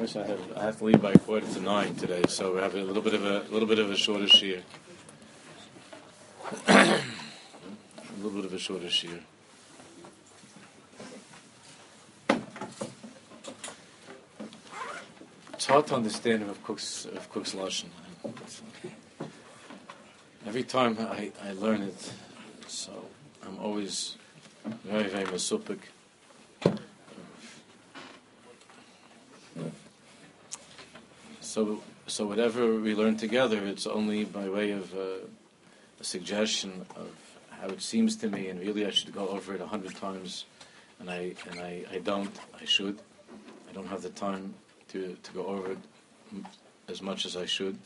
I have, I have to leave by quarter to nine today, so we have a little bit of a, little bit of a shorter shiur. a little bit of a shorter shiur. It's hard to understand of Kook's of Kook's lashon. Every time I, I learn it, so I'm always very very masupik. So, so whatever we learn together, it's only by way of uh, a suggestion of how it seems to me, and really I should go over it a hundred times, and I and I, I don't. I should. I don't have the time to to go over it as much as I should.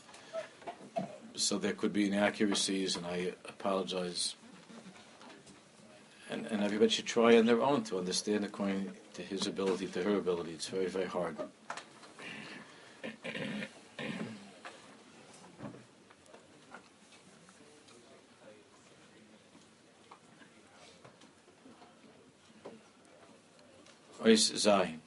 So there could be inaccuracies, and I apologize. And and everybody should try on their own to understand according to his ability, to her ability. It's very very hard. Ois Zayin.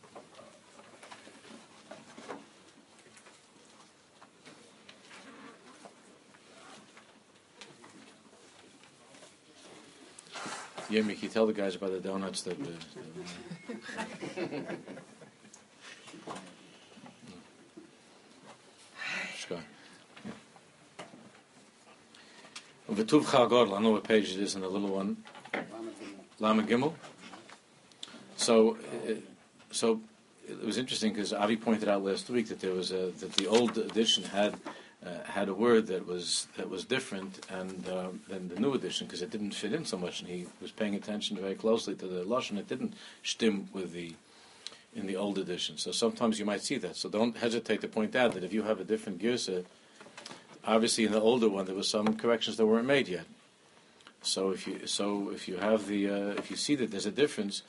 Yeah, Mickey, tell the guys about the donuts that. Uh, Shkar. V'tuv Chagodl, I know what page it is in the little one. Lama Gimel. So, uh, so it was interesting because Avi pointed out last week that there was a, that the old edition had uh, had a word that was that was different and uh, than the new edition because it didn't fit in so much, and he was paying attention very closely to the lashon. It didn't stim with the in the old edition. So sometimes you might see that. So don't hesitate to point out that if you have a different girsa, obviously in the older one there were some corrections that weren't made yet. So if you so if you have the uh, if you see that there's a difference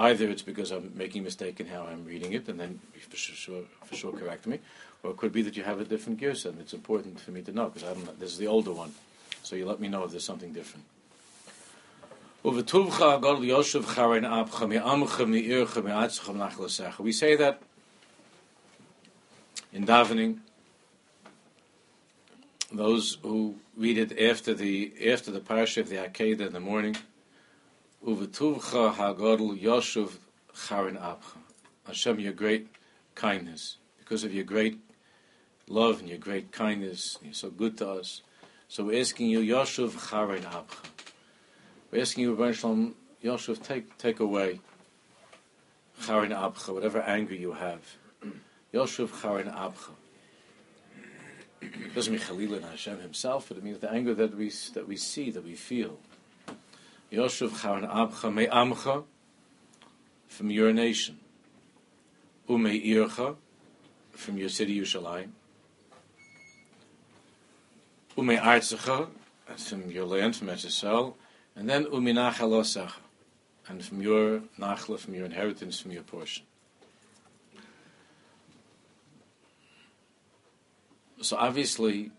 Either it's because I'm making a mistake in how I'm reading it, and then for sure, for sure correct me, or it could be that you have a different girsa, and it's important for me to know because I don't. This is the older one, so you let me know if there's something different. We say that in davening. Those who read it after the after the parsha of the Akedah in the morning Uvetuvcha hagodl yoshuv charin abcha. Hashem, your great kindness, because of your great love and your great kindness, you're so good to us. So we're asking you, Yoshuv charin abcha. We're asking you, Rebbe Shalom, Yoshuv, take take away charin abcha, whatever anger you have. Yoshuv charin abcha. It doesn't mean Chalil Hashem himself, but it means the anger that we that we see, that we feel. Yoshev Charan Abcha Me Amcha from your nation. Ume Ircha from your city Yerushalayim. Ume Artzecha from your land, from Etzisel. And then Ume Nachalosecha and from your Nachla, from your inheritance, from your portion. So obviously,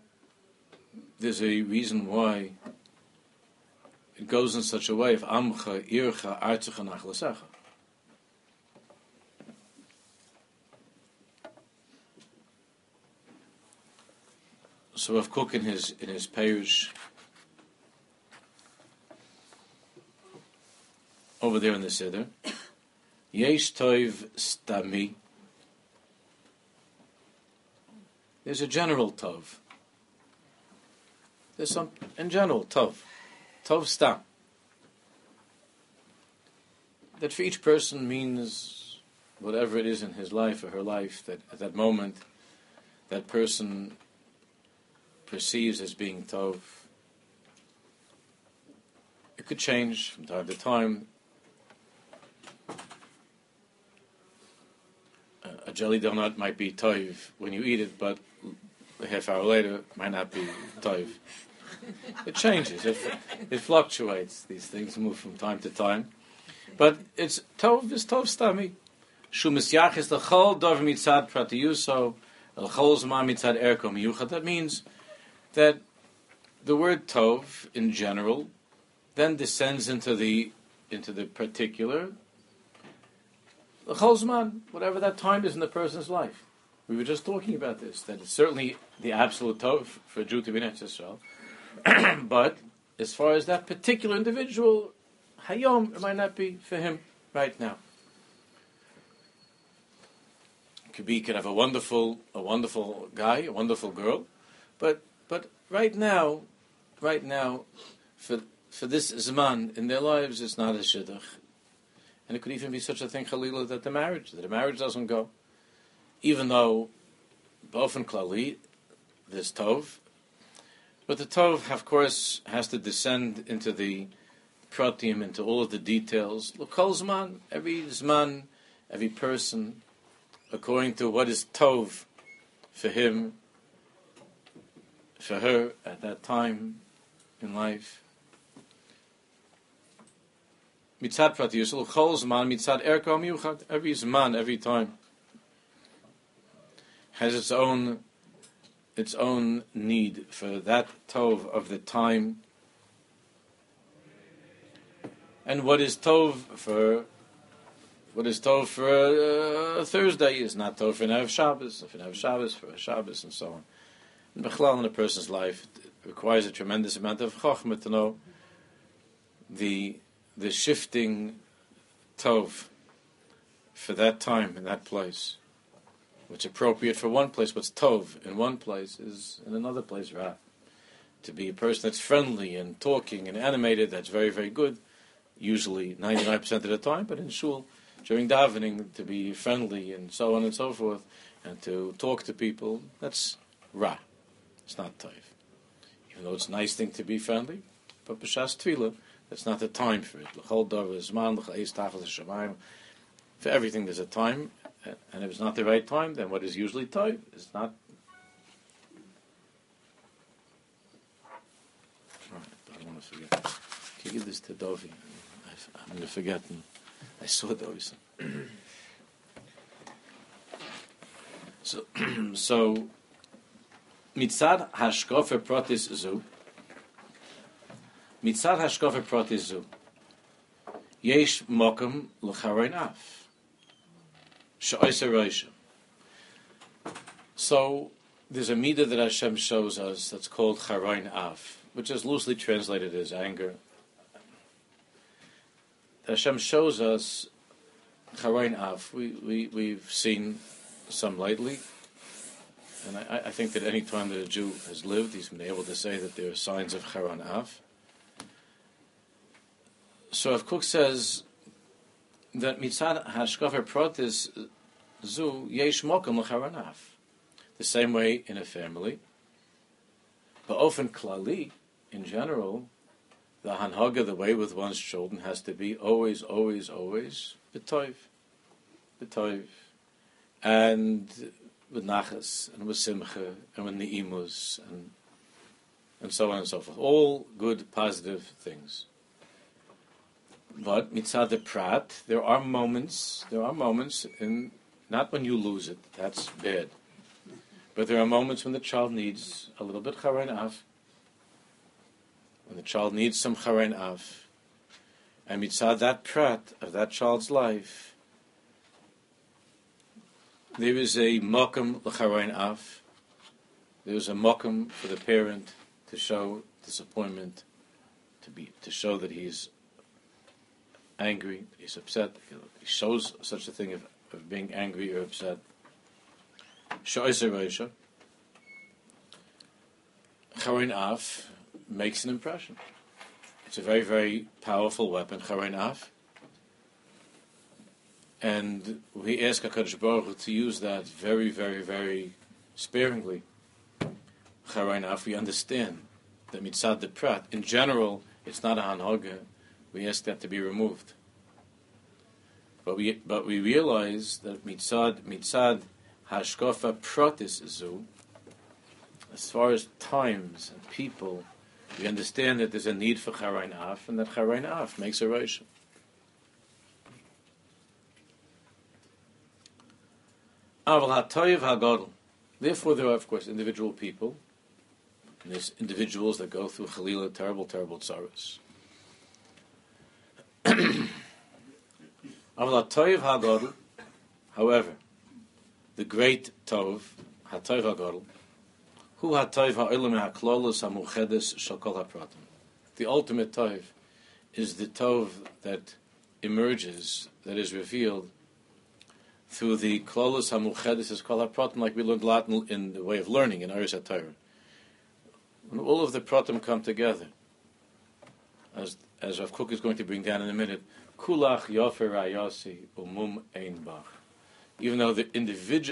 there's a reason why it goes in such a way of amcha, ircha, artzecha, nachlasecha. So Rav Kook in his in his parish over there in the Siddur, Yesh Toiv Stami. There's a general Tov. There's some in general Tov. Tov Stam. That for each person means whatever it is in his life or her life that at that moment that person perceives as being Tov. It could change from time to time. A jelly donut might be Tov when you eat it, but a half hour later it might not be Tov. It changes. It, it fluctuates. These things move from time to time. But it's tov is tov stami. Shumis yachis the chol dov mitzad pratiyuso el chol zman mitzad erko miyuchat. That means that the word tov in general then descends into the into the particular the Cholzman, whatever that time is in the person's life. We were just talking about this, that it's certainly the absolute tov for a Jew to be in Israel. but as far as that particular individual, Hayom, it might not be for him right now. Could be could have a wonderful a wonderful guy, a wonderful girl, but but right now, right now, for for this Zman in their lives, it's not a shidduch. And it could even be such a thing, Khalila, that the marriage, that the marriage doesn't go. Even though, Bofen Klali, this Tov, but the Tov, of course, has to descend into the pratim, into all of the details. Zman, every Zman, every person, according to what is Tov for him, for her at that time in life. Mitzad Pratius, L'chol Zman, Mitzad Erko Miuchad, every Zman, every time, has its own its own need for that Tov of the time. And what is Tov for what is Tov for uh, Thursday is not Tov for Nev Shabbos, if Nev Shabbos for Shabbos, and so on. And Bechlal in a person's life requires a tremendous amount of Chokhmah to know the, the shifting Tov for that time in that place. What's appropriate for one place, what's Tov in one place, is in another place Ra. To be a person that's friendly and talking and animated, that's very, very good, usually 99% of the time, but in Shul, during davening to be friendly and so on and so forth, and to talk to people. That's ra. It's not taif. Even though it's a nice thing to be friendly, but b'shas tefillah, that's not the time for it. For everything, there's a time, and if it's not the right time, then what is usually taif is not. I don't want to forget. Can you give this to Dovi? I'm going to forget. I saw those. so, so mitzad hashkofe protis zu. Mitzad hashkofe protis zu. Yesh mokum l'charein af. So there's a midah that Hashem shows us that's called charein af, which is loosely translated as anger, Hashem shows us Charain Av. We, we, we've seen some lately. And I, I, think that any time that a Jew has lived, he's been able to say that there are signs of Charan Av. So if Kook says that mitzad hashkafer protis zu yesh mokum l'charan Av. The same way in a family. But often klali, in general, the hanhaga, the way with one's children, has to be always, always, always b'toiv, b'toiv, and with nachas, and with simcha, and with neimus, and and so on and so forth. All good, positive things. But mitzad the prat, there are moments. There are moments and not when you lose it. That's bad. But there are moments when the child needs a little bit charain af, when the child needs some charain av, and mitzad that prat of that child's life, there is a mokum l'charain av. There is a mokum for the parent to show disappointment, to be to show that he's angry, he's upset. He shows such a thing of, of being angry or upset. Shoiser Charain av makes an impression. It's a very, very powerful weapon, Charain Av. And we ask HaKadosh Baruch Hu to use that very, very, very sparingly. Charain Av, we understand that mitzad the prat, in general, it's not a hanhoga. We ask that to be removed. But we, but we realize that mitzad, mitzad hashkofa pratis zu, as far as times and people, we understand that there's a need for Charain Af, and that Charain Af makes a Rosh. Therefore, there are, of course, individual people, and there's individuals that go through Chalila, terrible, terrible tsaras. However, the great Tov, HaTov HaGodel, Hu HaTov HaOlam HaKlolos HaMuchedes Shokol HaPratim. The ultimate Tov is the Tov that emerges, that is revealed through the Klolos HaMuchedes is Kol HaPratim, like we learned Latin in the way of learning in Aris HaTorah. When all of the Pratim come together, as, as Rav Kook is going to bring down in a minute, Kulach Yofer Ayasi Umum Ein Bach even though the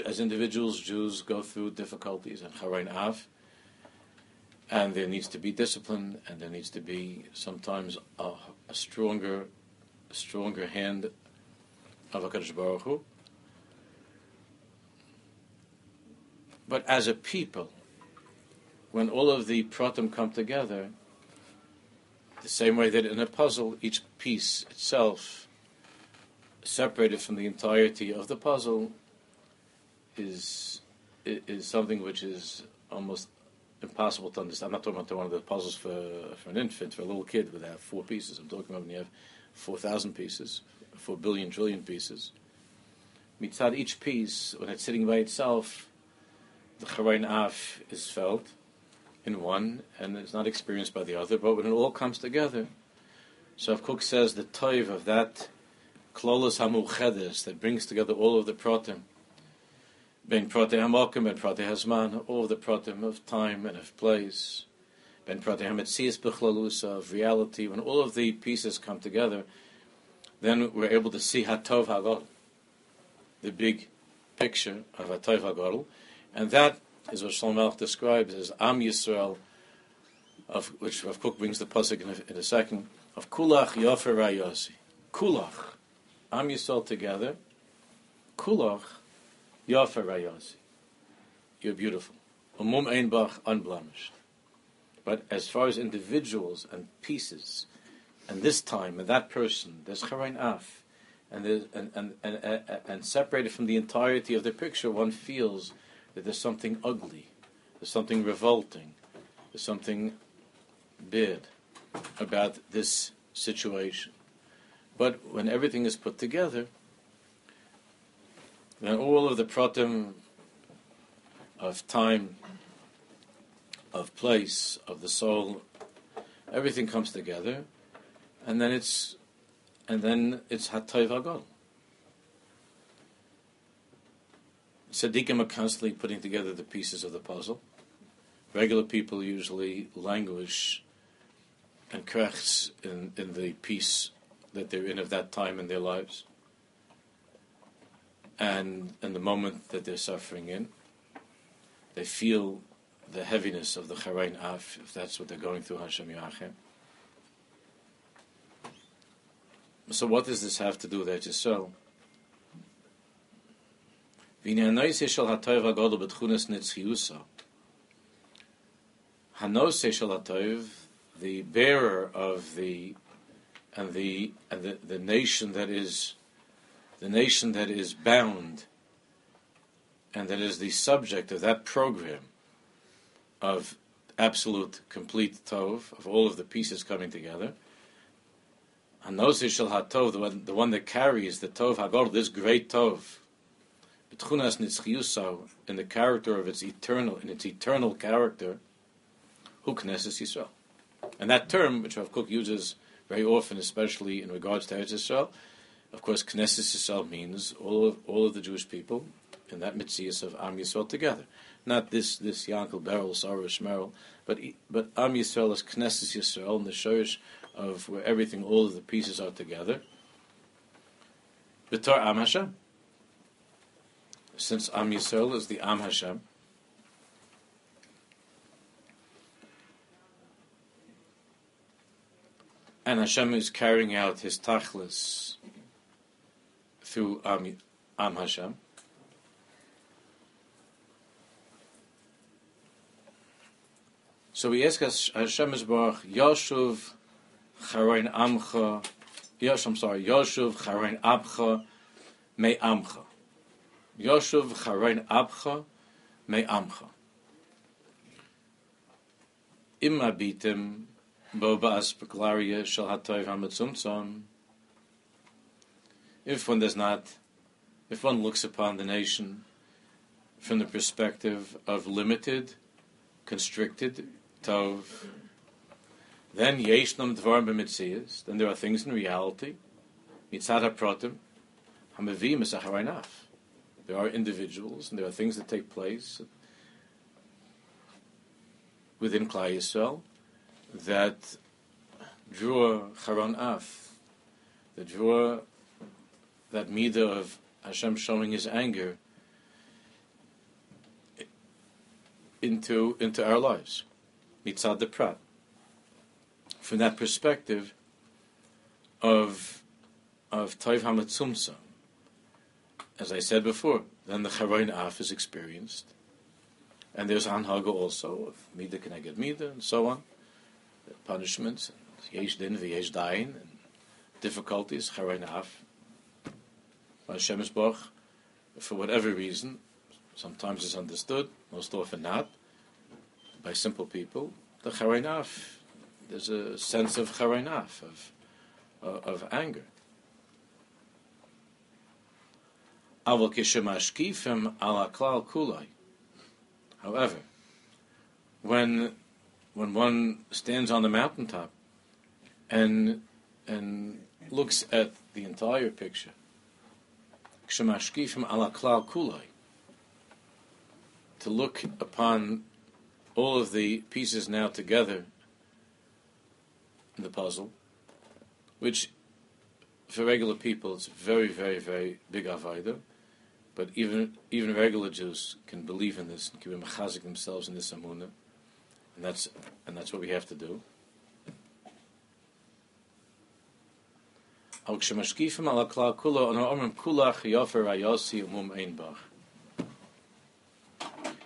as individuals, Jews go through difficulties and Charain Av, and there needs to be discipline, and there needs to be sometimes a, a stronger, a stronger hand of Hakadosh Baruch Hu. But as a people, when all of the pratim come together, the same way that in a puzzle, each piece itself separated from the entirety of the puzzle is is something which is almost impossible to understand. I'm not talking about one of the puzzles for for an infant, for a little kid would have four pieces. I'm talking about when you have four thousand pieces, four billion trillion pieces. Mitzad each piece, when it's sitting by itself, the charain af is felt in one and it's not experienced by the other. But when it all comes together, so if Kook says the toiv of that Klolos HaMuchedes that brings together all of the Pratim, Ben Prate HaMokim, Ben Prate HaZman, all of the Pratim of time and of place, Ben Prate HaMetzias Bechlalusa, of reality, when all of the pieces come together, then we're able to see Hatov HaGodl, the big picture of Hatov HaGodl, and that is what Shlomo describes as Am Yisrael, of which Rav Kook brings the pasuk in a, in a second, of Kulach Yofer Rayasi. Kulach, Am Yisrael together, Kulach, Yafer Rayasi. You're beautiful. Umum Einbach, unblemished. But as far as individuals and pieces, and this time and that person, there's Charain Af, and, and, and, and separated from the entirety of the picture, one feels that there's something ugly, there's something revolting, there's something bad about this situation. But when everything is put together, then all of the pratim of time, of place, of the soul, everything comes together, and then it's and then it's hatayv agol. Tzaddikim are constantly putting together the pieces of the puzzle. Regular people usually languish and cracks in, in the piece that they're in of that time in their lives and in the moment that they're suffering in, they feel the heaviness of the Charain Af, if that's what they're going through, Hashem Yachem. So what does this have to do with Eretz? Hanose shel hatoiv, the bearer of the and the and the, the nation that is the nation that is bound and that is the subject of that program of absolute complete tov of all of the pieces coming together. Hanose shel hatov, the one, the one that carries the tov hagor, this great tov, betchunas nitzchiyusav, in the character of its eternal, in its eternal character, hu knesses Yisrael. And that term, which Rav Kook uses very often, especially in regards to Eretz Yisrael. Of course, Knesset Yisrael means all of all of the Jewish people in that mitzvah of Am Yisrael together. Not this this Yankel Beryl, Sarah Shmerel, but but Am Yisrael is Knesset Yisrael, and the Shorish of where everything, all of the pieces are together. B'tar Am Hashem. Since Am Yisrael is the Am Hashem, and Hashem is carrying out His tachlis through Am, Am Hashem. So we ask Hashem Baruch Yoshuv Charein Amcha Yosh, I'm sorry, Yoshuv Charein Abcha Me Amcha. Yoshuv Charein Abcha Me Amcha. Hamatzumtzon. If one does not if one looks upon the nation from the perspective of limited, constricted tov, then yeshnam dvar then there are things in reality, mitzad haprotim, is There are individuals, and there are things that take place within Klal Yisrael that draw charon af, that draw that midah of Hashem showing His anger into into our lives, mitzad the prat. From that perspective of of Toiv Hamatzumsa, as I said before, then the Charoin Af is experienced, and there's Anhaga also of Mida Keneged Mida and so on, punishments, Yesh Din V'Yesh Dain, and difficulties, Charoin Af, Hashem for whatever reason, sometimes it's understood, most often not, by simple people, the Charainaf, there's a sense of Charainaf, of, of, of anger. However, when when one stands on the mountaintop and and looks at the entire picture. To look upon all of the pieces now together in the puzzle, which for regular people it's very, very, very big avodah. But even even regular Jews can believe in this and can be mechazik themselves in this amuna, and that's and that's what we have to do. In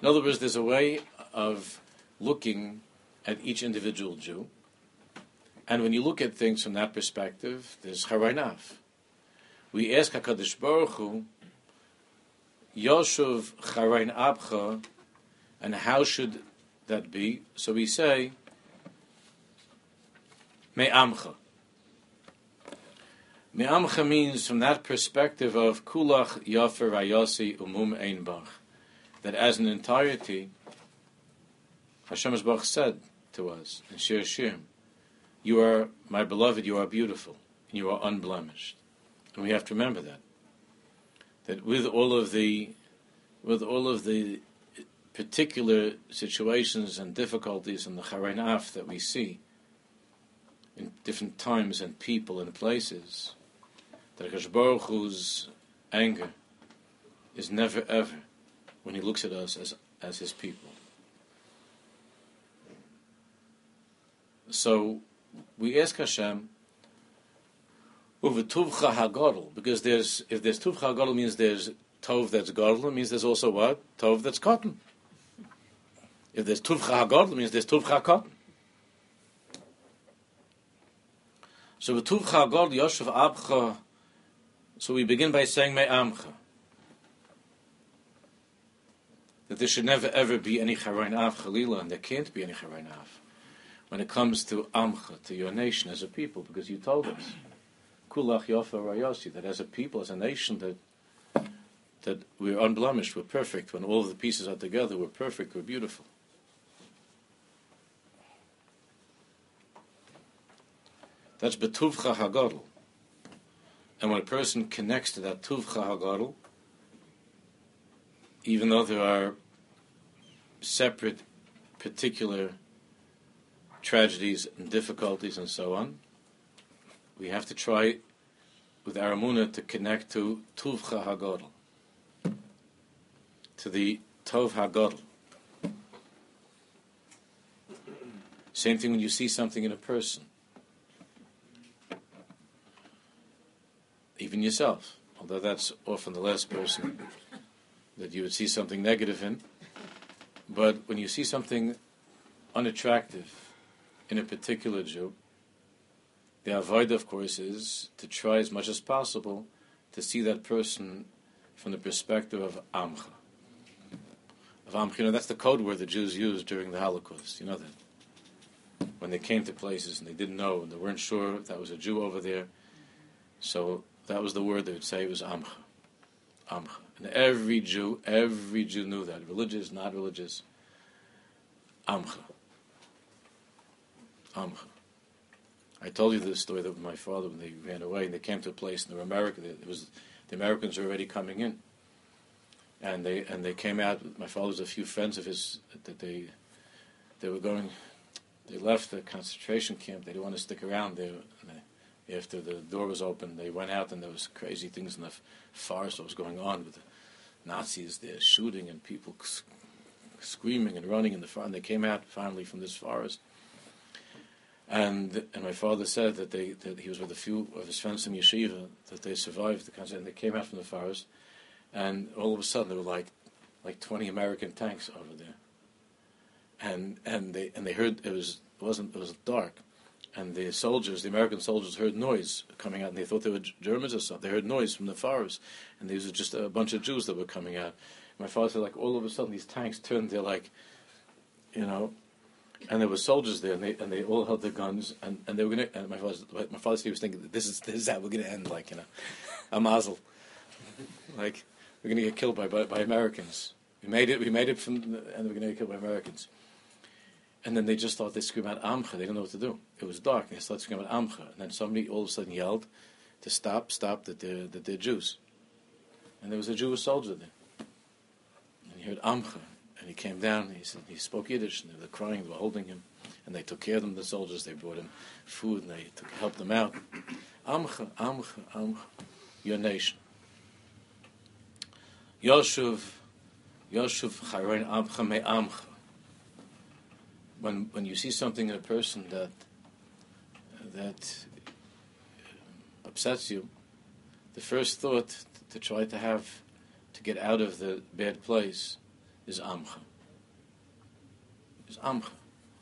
other words, there's a way of looking at each individual Jew, and when you look at things from that perspective, there's Harainav. We ask HaKadosh Baruch Hu, Yoshuv Charain Abcha, and how should that be? So we say, Me'amcha. Me'amcha means from that perspective of kulach yafer rayosi umum einbach, that as an entirety, Hashem Baruch said to us in Shir Shirim, you are, my beloved, you are beautiful, and you are unblemished. And we have to remember that. That with all of the, with all of the particular situations and difficulties and the charain af that we see in different times and people and places, that Hakadosh Baruch Hu's anger is never ever when He looks at us as as His people. So we ask Hashem, "Uvetuvcha hagadol," because there's if there's tuvcha hagadol means there's tov that's gadol, means there's also what tov that's cotton. If there's tuvcha hagadol, means there's tuvcha cotton. So v'tuvcha hagadol yoshev abcha so we begin by saying Me'amcha. That there should never ever be any Charain Av Chalila, and there can't be any Charain Av when it comes to Amcha, to your nation as a people, because you told us, Kulach Yofa that as a people, as a nation, that that we're unblemished, we're perfect. When all of the pieces are together, we're perfect, we're beautiful. That's Betuvcha Hagadol. And when a person connects to that Tuvcha Hagadol, even though there are separate, particular tragedies and difficulties and so on, we have to try with Aramuna to connect to Tuvcha Hagadol, to the Tov Hagadol. Same thing when you see something in a person. even yourself, although that's often the last person that you would see something negative in. But when you see something unattractive in a particular Jew, the avoid, of course, is to try as much as possible to see that person from the perspective of Amcha. Of Amcha, you know, that's the code word the Jews used during the Holocaust. You know that? When they came to places and they didn't know and they weren't sure if that was a Jew over there. So that was the word they would say it was Amcha. Amcha. And every Jew, every Jew knew that. Religious, not religious. Amcha. Amcha. I told you this story that my father, when they ran away and they came to a place in America, it was the Americans were already coming in, and they and they came out. My father's a few friends of his that they they were going. They left the concentration camp. They didn't want to stick around there. They, after the door was open, they went out and there was crazy things in the forest that was going on with the Nazis there shooting and people screaming and running in the front. And they came out finally from this forest and and my father said that they that he was with a few of his friends from yeshiva that they survived the concert and they came out from the forest, and all of a sudden there were like like twenty American tanks over there. And and they and they heard it was it wasn't it was dark, and the soldiers the American soldiers heard noise coming out and they thought they were Germans or something. They heard noise from the forest, and these were just a bunch of Jews that were coming out. My father said like all of a sudden these tanks turned. They're like, you know, and there were soldiers there, and they and they all held their guns, and, and they were to. And my father, my father he was thinking, this is this is how we're to end, like you know, a mazel, like we're to get killed by, by, by Americans. We made it, we made it from, the, and we're to get killed by Americans. And then they just thought they screamed out Amcha. They didn't know what to do. It was dark. And they started screaming out Amcha, and then somebody all of a sudden yelled to stop, stop, that they're that they're Jews. And there was a Jewish soldier there, and he heard Amcha, and he came down, he, said, he spoke Yiddish, and they were crying, they were holding him, and they took care of him, the soldiers, they brought him food, and they took, helped him out. Amcha, Amcha, Amcha, your nation. Yoshuv, Yoshuv Chayrein Amcha Me Amcha. When, when you see something in a person that, that uh, upsets you, the first thought to try to have to get out of the bad place is Amcha. Is Amcha.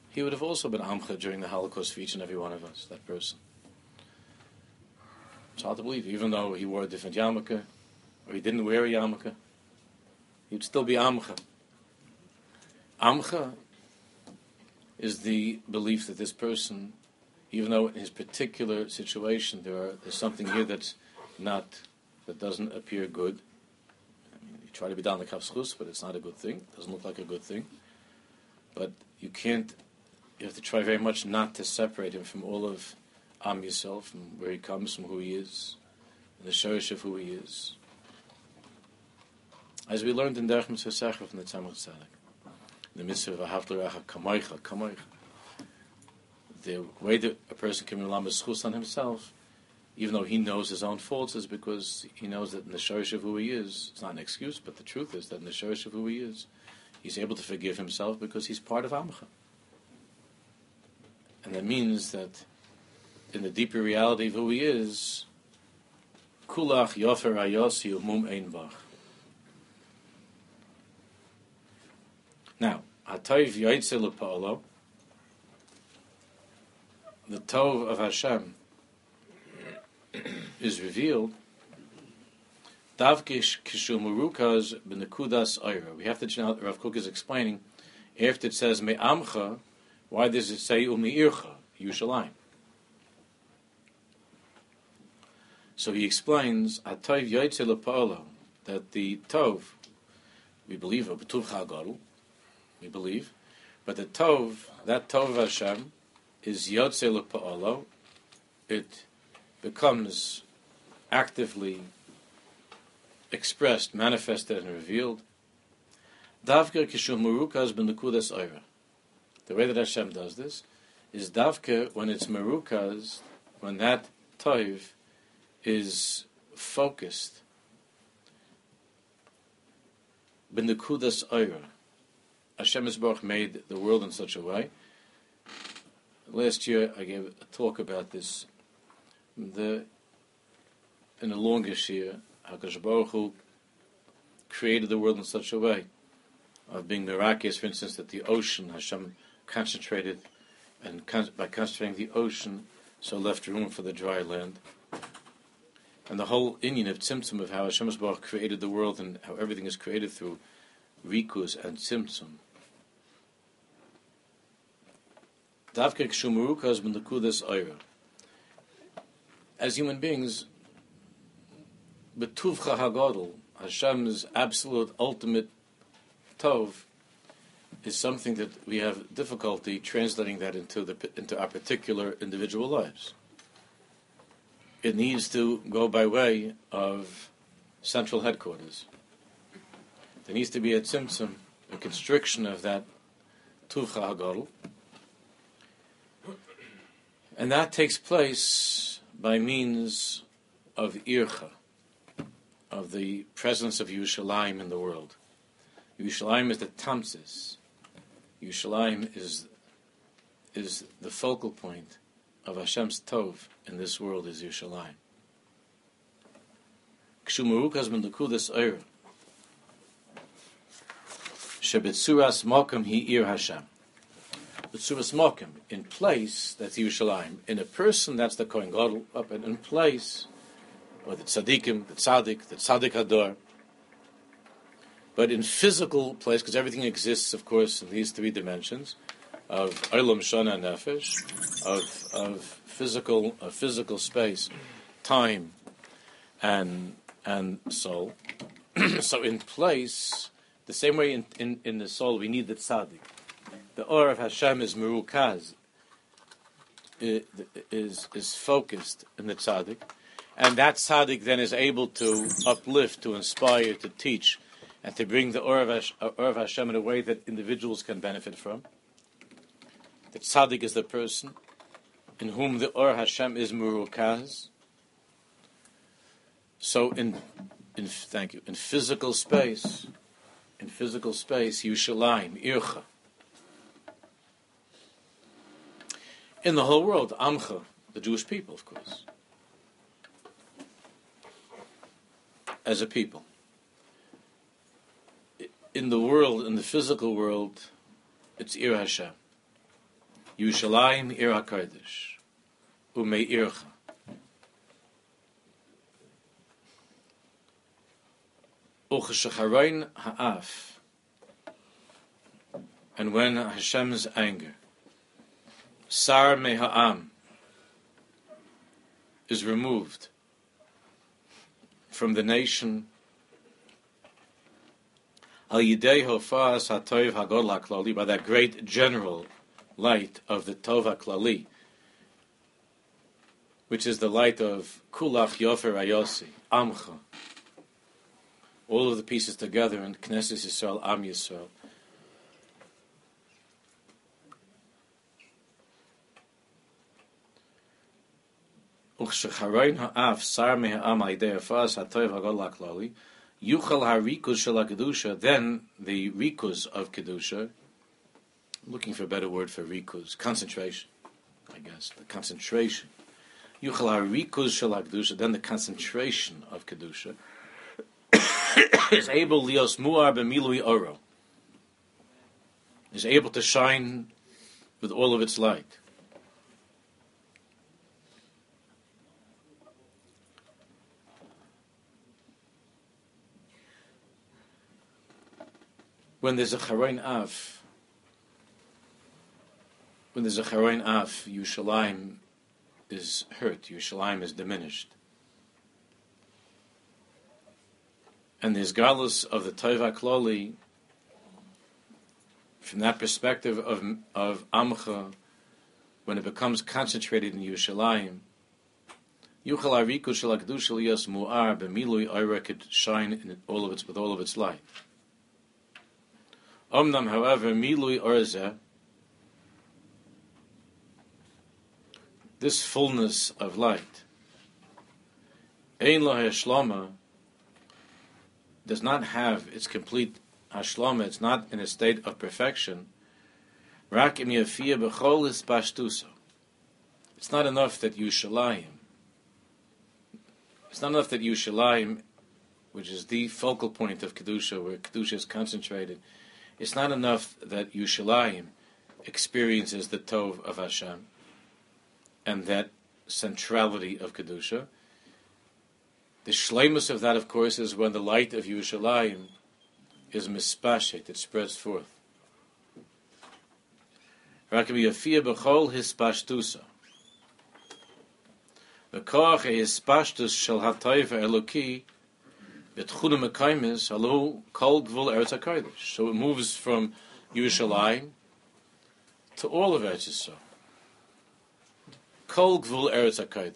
He would have also been Amcha during the Holocaust for each and every one of us, that person. It's hard to believe, even though he wore a different yarmulke, or he didn't wear a yarmulke, he would still be Amcha. Amcha is the belief that this person, even though in his particular situation there are, there's something here that's not, that doesn't appear good, try to be down the kapschus, but it's not a good thing. It doesn't look like a good thing. But you can't, you have to try very much not to separate him from all of Am Yisrael, from where he comes, from who he is, and the shorish of who he is. As we learned in Derech Mitzvah from the Tzemach Tzedek, the mitzvah of Ahavlerecha Kamoicha, Kamoicha, the way that a person can be rely on himself even though he knows his own faults, is because he knows that in the shorish of who he is, it's not an excuse, but the truth is that in the shorish of who he is, he's able to forgive himself because he's part of Amcha. And that means that in the deeper reality of who he is, kulach yofer ayosi mum ein bach. Now, the tov of Hashem, is revealed, Davkish Kishul Murukas Benekudas Oira. We have to know Rav Kook is explaining after it says Me'amcha, why does it say Umi'ircha, Yushalayim? So he explains Atayv Yaitze Lepa'olo that the Tov, we believe, of Betuv we believe, but the Tov, that Tov of Hashem, is Yotze Lepa'olo, it becomes actively expressed, manifested, and revealed. Davka kishum murukas b'nekudas oira. The way that Hashem does this is davka when it's merukas, when that toiv is focused. B'nekudas oira. Hashem Baruch made the world in such a way. Last year I gave a talk about this the in the longest year, Hakadosh Baruch Hu created the world in such a way of being miraculous. For instance, that the ocean Hashem concentrated, and con- by concentrating the ocean, so left room for the dry land. And the whole Indian of Tzimtzum of how Hashem Baruch created the world and how everything is created through rikus and Tzimtzum. Davke Kshumurukas Bendakudas Oira as human beings, betuvcha hagadol, Hashem's absolute ultimate tov is something that we have difficulty translating that into the into our particular individual lives. It needs to go by way of central headquarters. There needs to be a tzimtzum, a constriction of that tuvcha hagadol, and that takes place by means of ircha, of the presence of Yerushalayim in the world. Yerushalayim is the tamsis. Yerushalayim is is the focal point of Hashem's tov in this world is Yerushalayim. Kshumarukas min lekudas oira. Shebetzuras mokum hi ir Hashem. Betzuras mokum, in place, that's Yerushalayim. In a person, that's the Kohen Gadol, up and in place, or the tzaddikim, the tzaddik, the tzaddik hador. But in physical place, because everything exists, of course, in these three dimensions of Olam Shana Nefesh, of of physical of physical space, time, and and soul. so in place, the same way in, in, in the soul, we need the tzaddik. The aura of Hashem is merukaz, is is focused in the tzaddik, and that tzaddik then is able to uplift, to inspire, to teach, and to bring the aura uh, or of Hashem in a way that individuals can benefit from. The tzaddik is the person in whom the or of Hashem is murukaz. So in, in thank you in physical space, in physical space, Yushalayim, Ircha. In the whole world, Amcha, the Jewish people, of course. as a people. In the world, in the physical world, it's Ir Hashem. Yushalayim Ir HaKadosh. Umei Ircha. Ha'af. And when Hashem's anger, Sar meha'am is removed, from the nation. By that great general light of the Tov HaKlali, which is the light of Kulach Yofer Ayosi, Amcha, all of the pieces together in Knesset Yisrael, Am Yisrael. וכשחריין האף שר מהעם על ידי הפרס הטוב הגדול הכללי, יוכל הריקוז של הקדושה, then the rikuz of kedusha, I'm looking for a better word for rikuz, concentration, I guess, the concentration. Yuchal harikuz shel kedusha, then the concentration of kedusha, is able lios muar b'milui oro, is able to shine with all of its light. When there's a Charein Av, when there's a Charein Av, Yushalayim is hurt, Yushalayim is diminished. And the Isgalus of the Taiva Kloli, from that perspective of, of Amcha, when it becomes concentrated in Yushalayim, Yuchal Ariku Shalakdu Shaliyas Mu'ar B'milui could shine in all of its, with all of its light. Omnam, however, milui orze, this fullness of light, ein lo hashlama, does not have its complete hashlama. It's not in a state of perfection. Rak im yafia b'chol pashtuso. It's not enough that you shalayim. It's not enough that you shalayim, which is the focal point of kedusha, where kedusha is concentrated it's not enough that Yushalayim experiences the Tov of Hashem and that centrality of Kedusha. The shlemus of that, of course, is when the light of Yushalayim is mispashet, it spreads forth. The koach hispashtus shel hatayva eloki So it moves from Yerushalayim to all of Eretz Yisrael. Kol Gvul Eretz.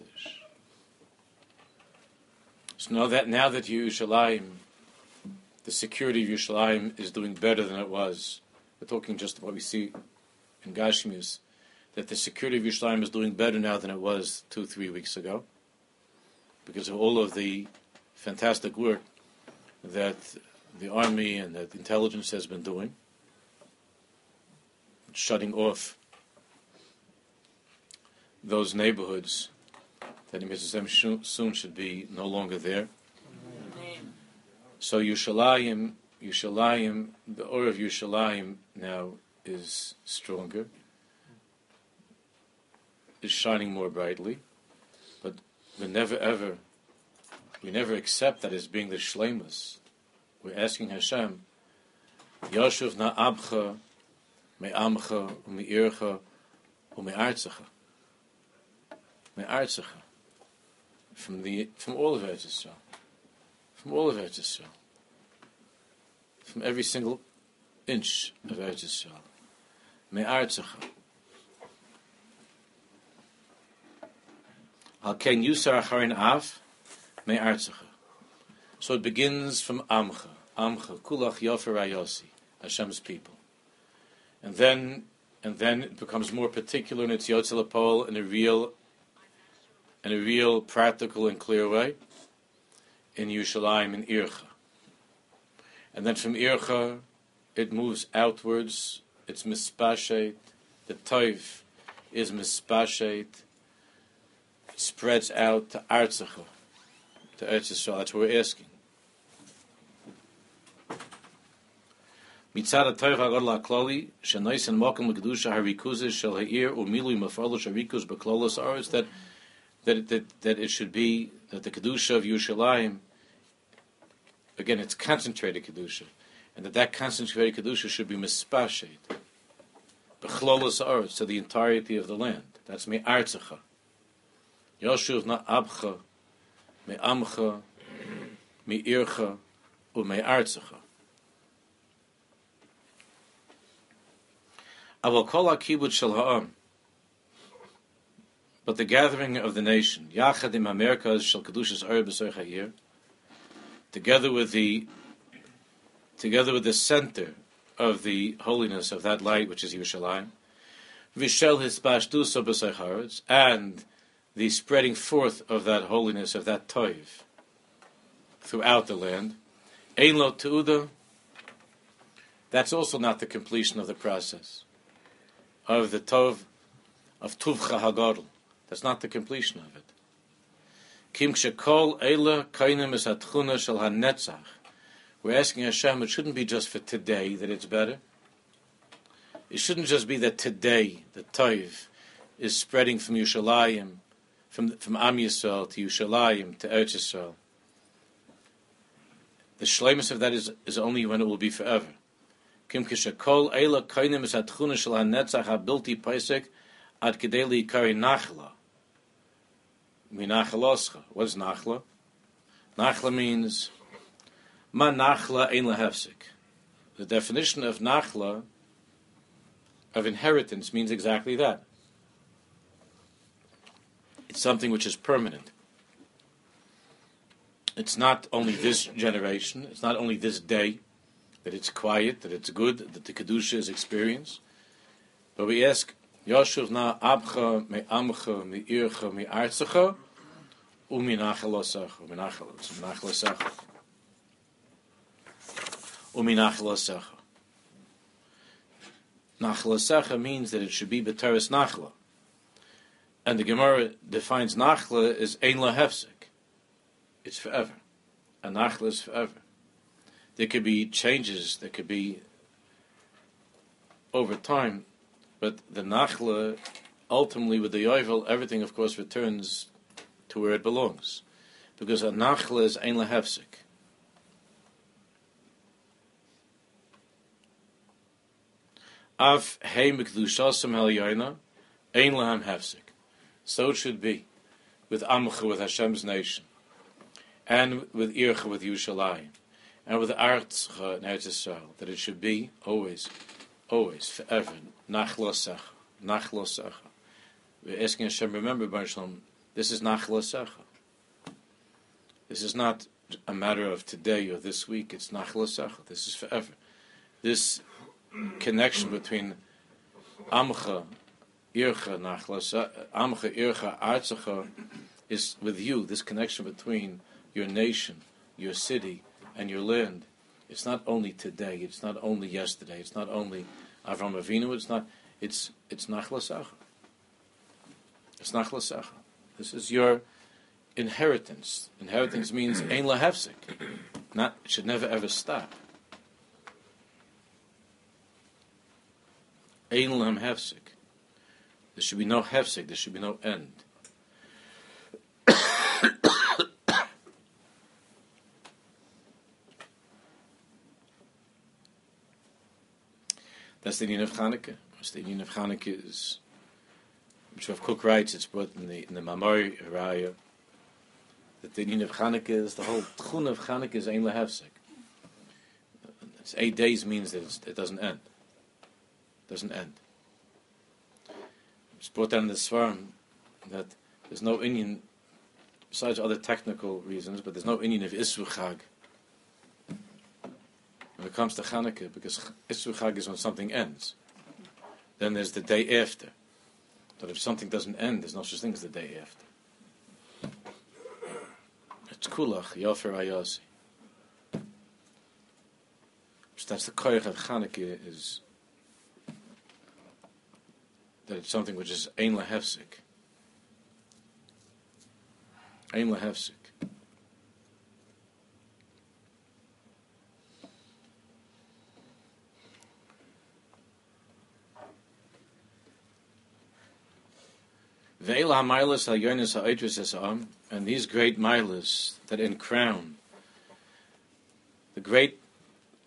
So now that, now that Yerushalayim, the security of Yerushalayim is doing better than it was, we're talking just what we see in Gashmius, that the security of Yerushalayim is doing better now than it was two, three weeks ago, because of all of the fantastic work that the army and that intelligence has been doing, shutting off those neighborhoods that Mrs. soon should be no longer there. So Yushalayim, Yushalayim, the aura of Yushalayim now is stronger, is shining more brightly, but we never ever we never accept that as being the shlemus. We're asking Hashem, Yoshev na abcha, me amcha, me ircha, me artzacha. Me artzacha. From the, from all of Eretz Yisrael. From all of Eretz Yisrael. From every single inch of Eretz Yisrael. Me artzacha. Al ken yusar acharin av, so it begins from Amcha, Amcha, Kulach Yofer Ayosi, Hashem's people. And then and then it becomes more particular in its Yotzilapol in a real in a real practical and clear way in Yerushalayim and Ircha. And then from Ircha it moves outwards, it's mispashet, the toiv is mispashet, spreads out to Artzacha to Eretz Yisrael. That's what we're asking. Mitzad HaTorah HaGodol HaKlali, Shenois and Mokum L'Kedusha HaRikuzes Shel Ha'ir Umilui Mefalosh HaRikuz B'Klolos Aretz, that, that, that, that it should be, that the Kedusha of Yerushalayim, again, it's concentrated Kedusha, and that that concentrated Kedusha should be Mispashet, B'Klolos Aretz, to the entirety of the land. That's Me Artzacha. Yoshuv Na Abcha, me amcha, me ircha, u me artzacha. Aval kol ha-kibud shel ha'am, but the gathering of the nation, yachad im ha-merkaz shel kedushas ar b'soich ha'ir, together with the together with the center of the holiness of that light, which is Yerushalayim, vishel hispashtus b'soich and the spreading forth of that holiness, of that toiv, throughout the land. Ein lo tu'uda, that's also not the completion of the process of the tov, of tuvcha hagadol. That's not the completion of it. Kim shekol eila kainim es hatchuna shel hanetzach. We're asking Hashem, it shouldn't be just for today that it's better. It shouldn't just be that today the toiv is spreading from Yerushalayim from from Am Yisrael to Yushalayim to Eretz Yisrael. The shleimus of that is, is only when it will be forever. Kim kol eila kainim es hatchuna shel hanetzach habilti paisek ad nachla. What is nachla? Nachla means ma nachla ein lahefsik. The definition of nachla of inheritance means exactly that. Something which is permanent. It's not only this generation, it's not only this day that it's quiet, that it's good, that the Kedusha is experienced. But we ask, Yoshuv na abcha me amcha me ircha me artzacha umi nachalosacha, umi nachalosacha. Umi nachalosacha. Nachalosacha means that it should be b'teres nachla. And the Gemara defines Nachla as Ein Lahefsik. It's forever. And Nachla is forever. There could be changes, there could be over time, but the Nachla, ultimately with the Yovel, everything of course returns to where it belongs. Because a Nachla is Ein Lahefsik. Av heim k'dushasam hel yoina, ein lahem hefsik. So it should be with Amcha, with Hashem's nation. and with Ircha, with Yushalayim, and with Artzcha and Eretz Yisrael, that it should be always, always, forever, Nachlosach, Nachlosach. We're asking Hashem, remember, Baruch this is Nachlosach. This is not a matter of today or this week, it's Nachlosach. This is forever. This connection between Amcha, Ircha, Nachlosach, Amcha, Ircha, Artzcha, is with you, this connection between your nation, your city, and your land. It's not only today. It's not only yesterday. It's not only Avram Avinu. It's not. It's it's Nachlasacha. It's Nachlasacha. This is your inheritance. Inheritance means ein lahefsik. Not it should never ever stop. Ein lahem hefsik. There should be no hefsik. There should be no end. That's the inyan of Chanukah. The inyan of Chanukah is, which Rav Kook writes, it's brought in the, in the Mamori Raya, that the inyan of Chanukah is, the whole Tchun of Chanukah is Ein Lehevsek. It's eight days means that it doesn't end. It doesn't end. It's brought down in the Svarim that there's no inyan, besides other technical reasons, but there's no inyan of Isru Chag when it comes to Hanukkah, because Isru Chag is when something ends. Then there's the day after. But if something doesn't end, there's no such thing as the day after. It's Kulach, Yofer Ayasi. So that's the koyach of Hanukkah is that it's something which is ein lahefsik. Ein lahefsik. And these great milas that encrown, the great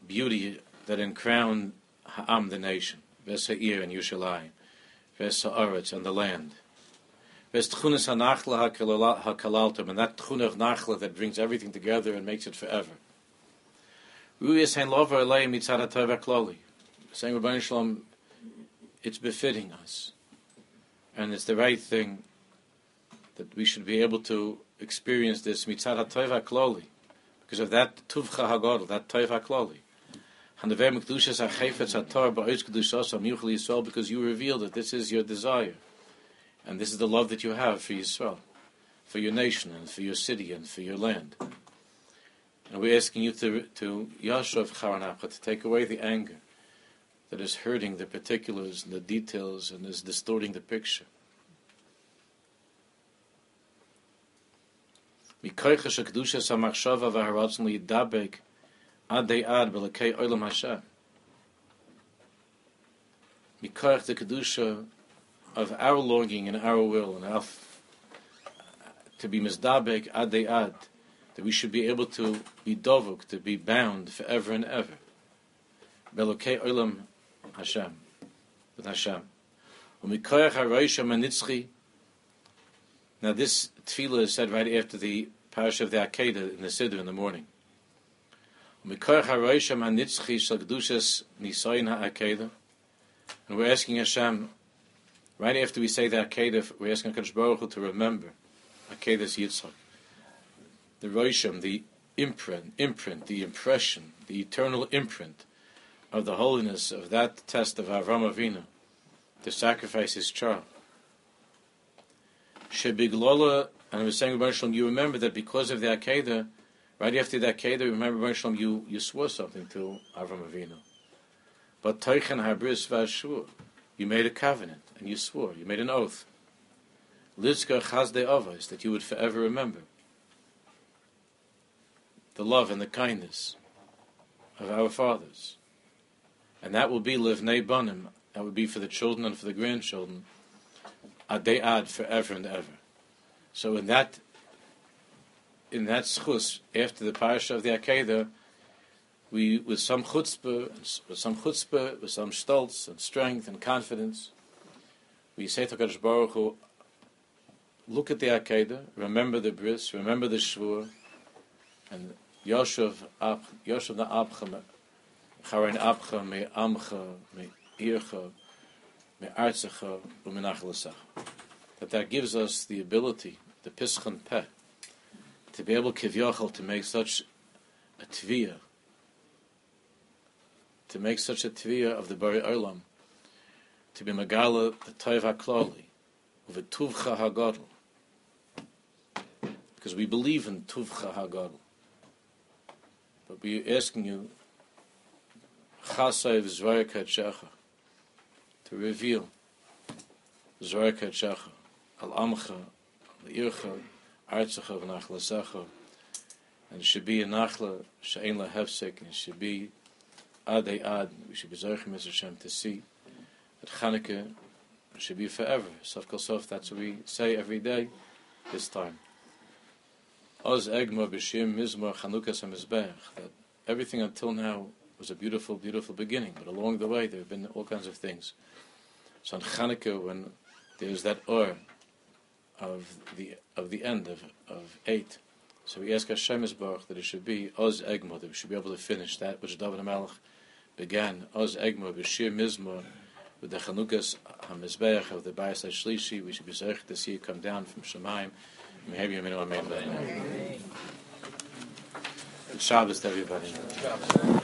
beauty that encrown ha'am, the nation, ves ha'ir and Yushalayim, and the land, ha'nachla and that tchun of nachla that brings everything together and makes it forever. Ruyas ha'tov. Saying Rabbi Shalom, it's befitting us and it's the right thing that we should be able to experience this mitzad kloli because of that tuvcha hagodol, that toiv ha'kloli. Hanavem Kedushas HaChefetz HaTor Ba'oiz Kedushas HaMuchel Yisrael because you revealed that this is your desire. And this is the love that you have for Yisrael, for your nation, and for your city, and for your land. And we're asking you to, to Yashav Charanapcha, to take away the anger that is hurting the particulars and the details and is distorting the picture. Mikoicha shekdusha samachshava v'haratzon Ad de ad b'lekei olam Hashem. Mikoach the kedusha of our longing and our will and our to be mizdabek ad de ad, that we should be able to be dovuk, to be bound forever and ever. B'lekei olam Hashem, with Hashem. Umikoach haroisham manitzchi. Now this tefillah is said right after the parish of the Akedah in the Siddur in the morning. And we're asking Hashem, right after we say the Akedah, we're asking HaKadosh Baruch Hu to remember Akedah's Yitzchak. The Roisham, the imprint, imprint, the impression, the eternal imprint of the holiness of that test of Avram Avinu to sacrifice his child. Shebiglola, and I was saying, you remember that because of the Akedah, right after the Akedah, remember, Shalom, you, you swore something to Avram Avinu. But Teichen Habris Vashur, you made a covenant, and you swore, you made an oath. Litzka Chazde Avos, that you would forever remember the love and the kindness of our fathers and that will be livnei banim. That would be for the children and for the grandchildren. Adei ad forever and ever. So in that in that schus after the parasha of the Akedah, we with some chutzpah, with some chutzpah, with some stolz and strength and confidence, we say to Kadosh Baruch Hu, look at the Akedah, remember the bris, remember the shvur, And Yoshev Ab Yoshev na Abcha Charein Abcha me Amcha me Ircha me Artzecha u'menachlasach. That that gives us the ability, the Pischon Peh, to be able kivyochel to make such a tviyah, to make such a tviyah of the Bari Olam, to be Megala the Toiv a Tuvcha HaGodl, because we believe in Tuvcha HaGodl. But we're asking you, Chasayv Zvayakat Shecha, to reveal Zvayakat Shecha, Al Amcha, Al Ircha, Artzecha V'Nachlasecha, and it should be a Nachla She'en La Hefsek, and it should be Adei Ad, we should be Zoychim Mr. Hashem to see that Chanukah should be forever. Sof Kol Sof, that's what we say every day, this time. Oz Egma B'Shir Mizmor Chanukas HaMizbeach, that everything until now was a beautiful, beautiful beginning, but along the way there have been all kinds of things. So on Chanukah, when there's that or of the of the end of, of eight, so we ask Hashem Baruch that it should be Oz Egma, that we should be able to finish that which David HaMelech began, Oz Egma B'Shir Mizmor, with the Chanukas HaMizbeach of the Bayis HaShlishi, we should be zeich to see it come down from Shemaim. Maybe a minute, Amen. Shabbos to everybody.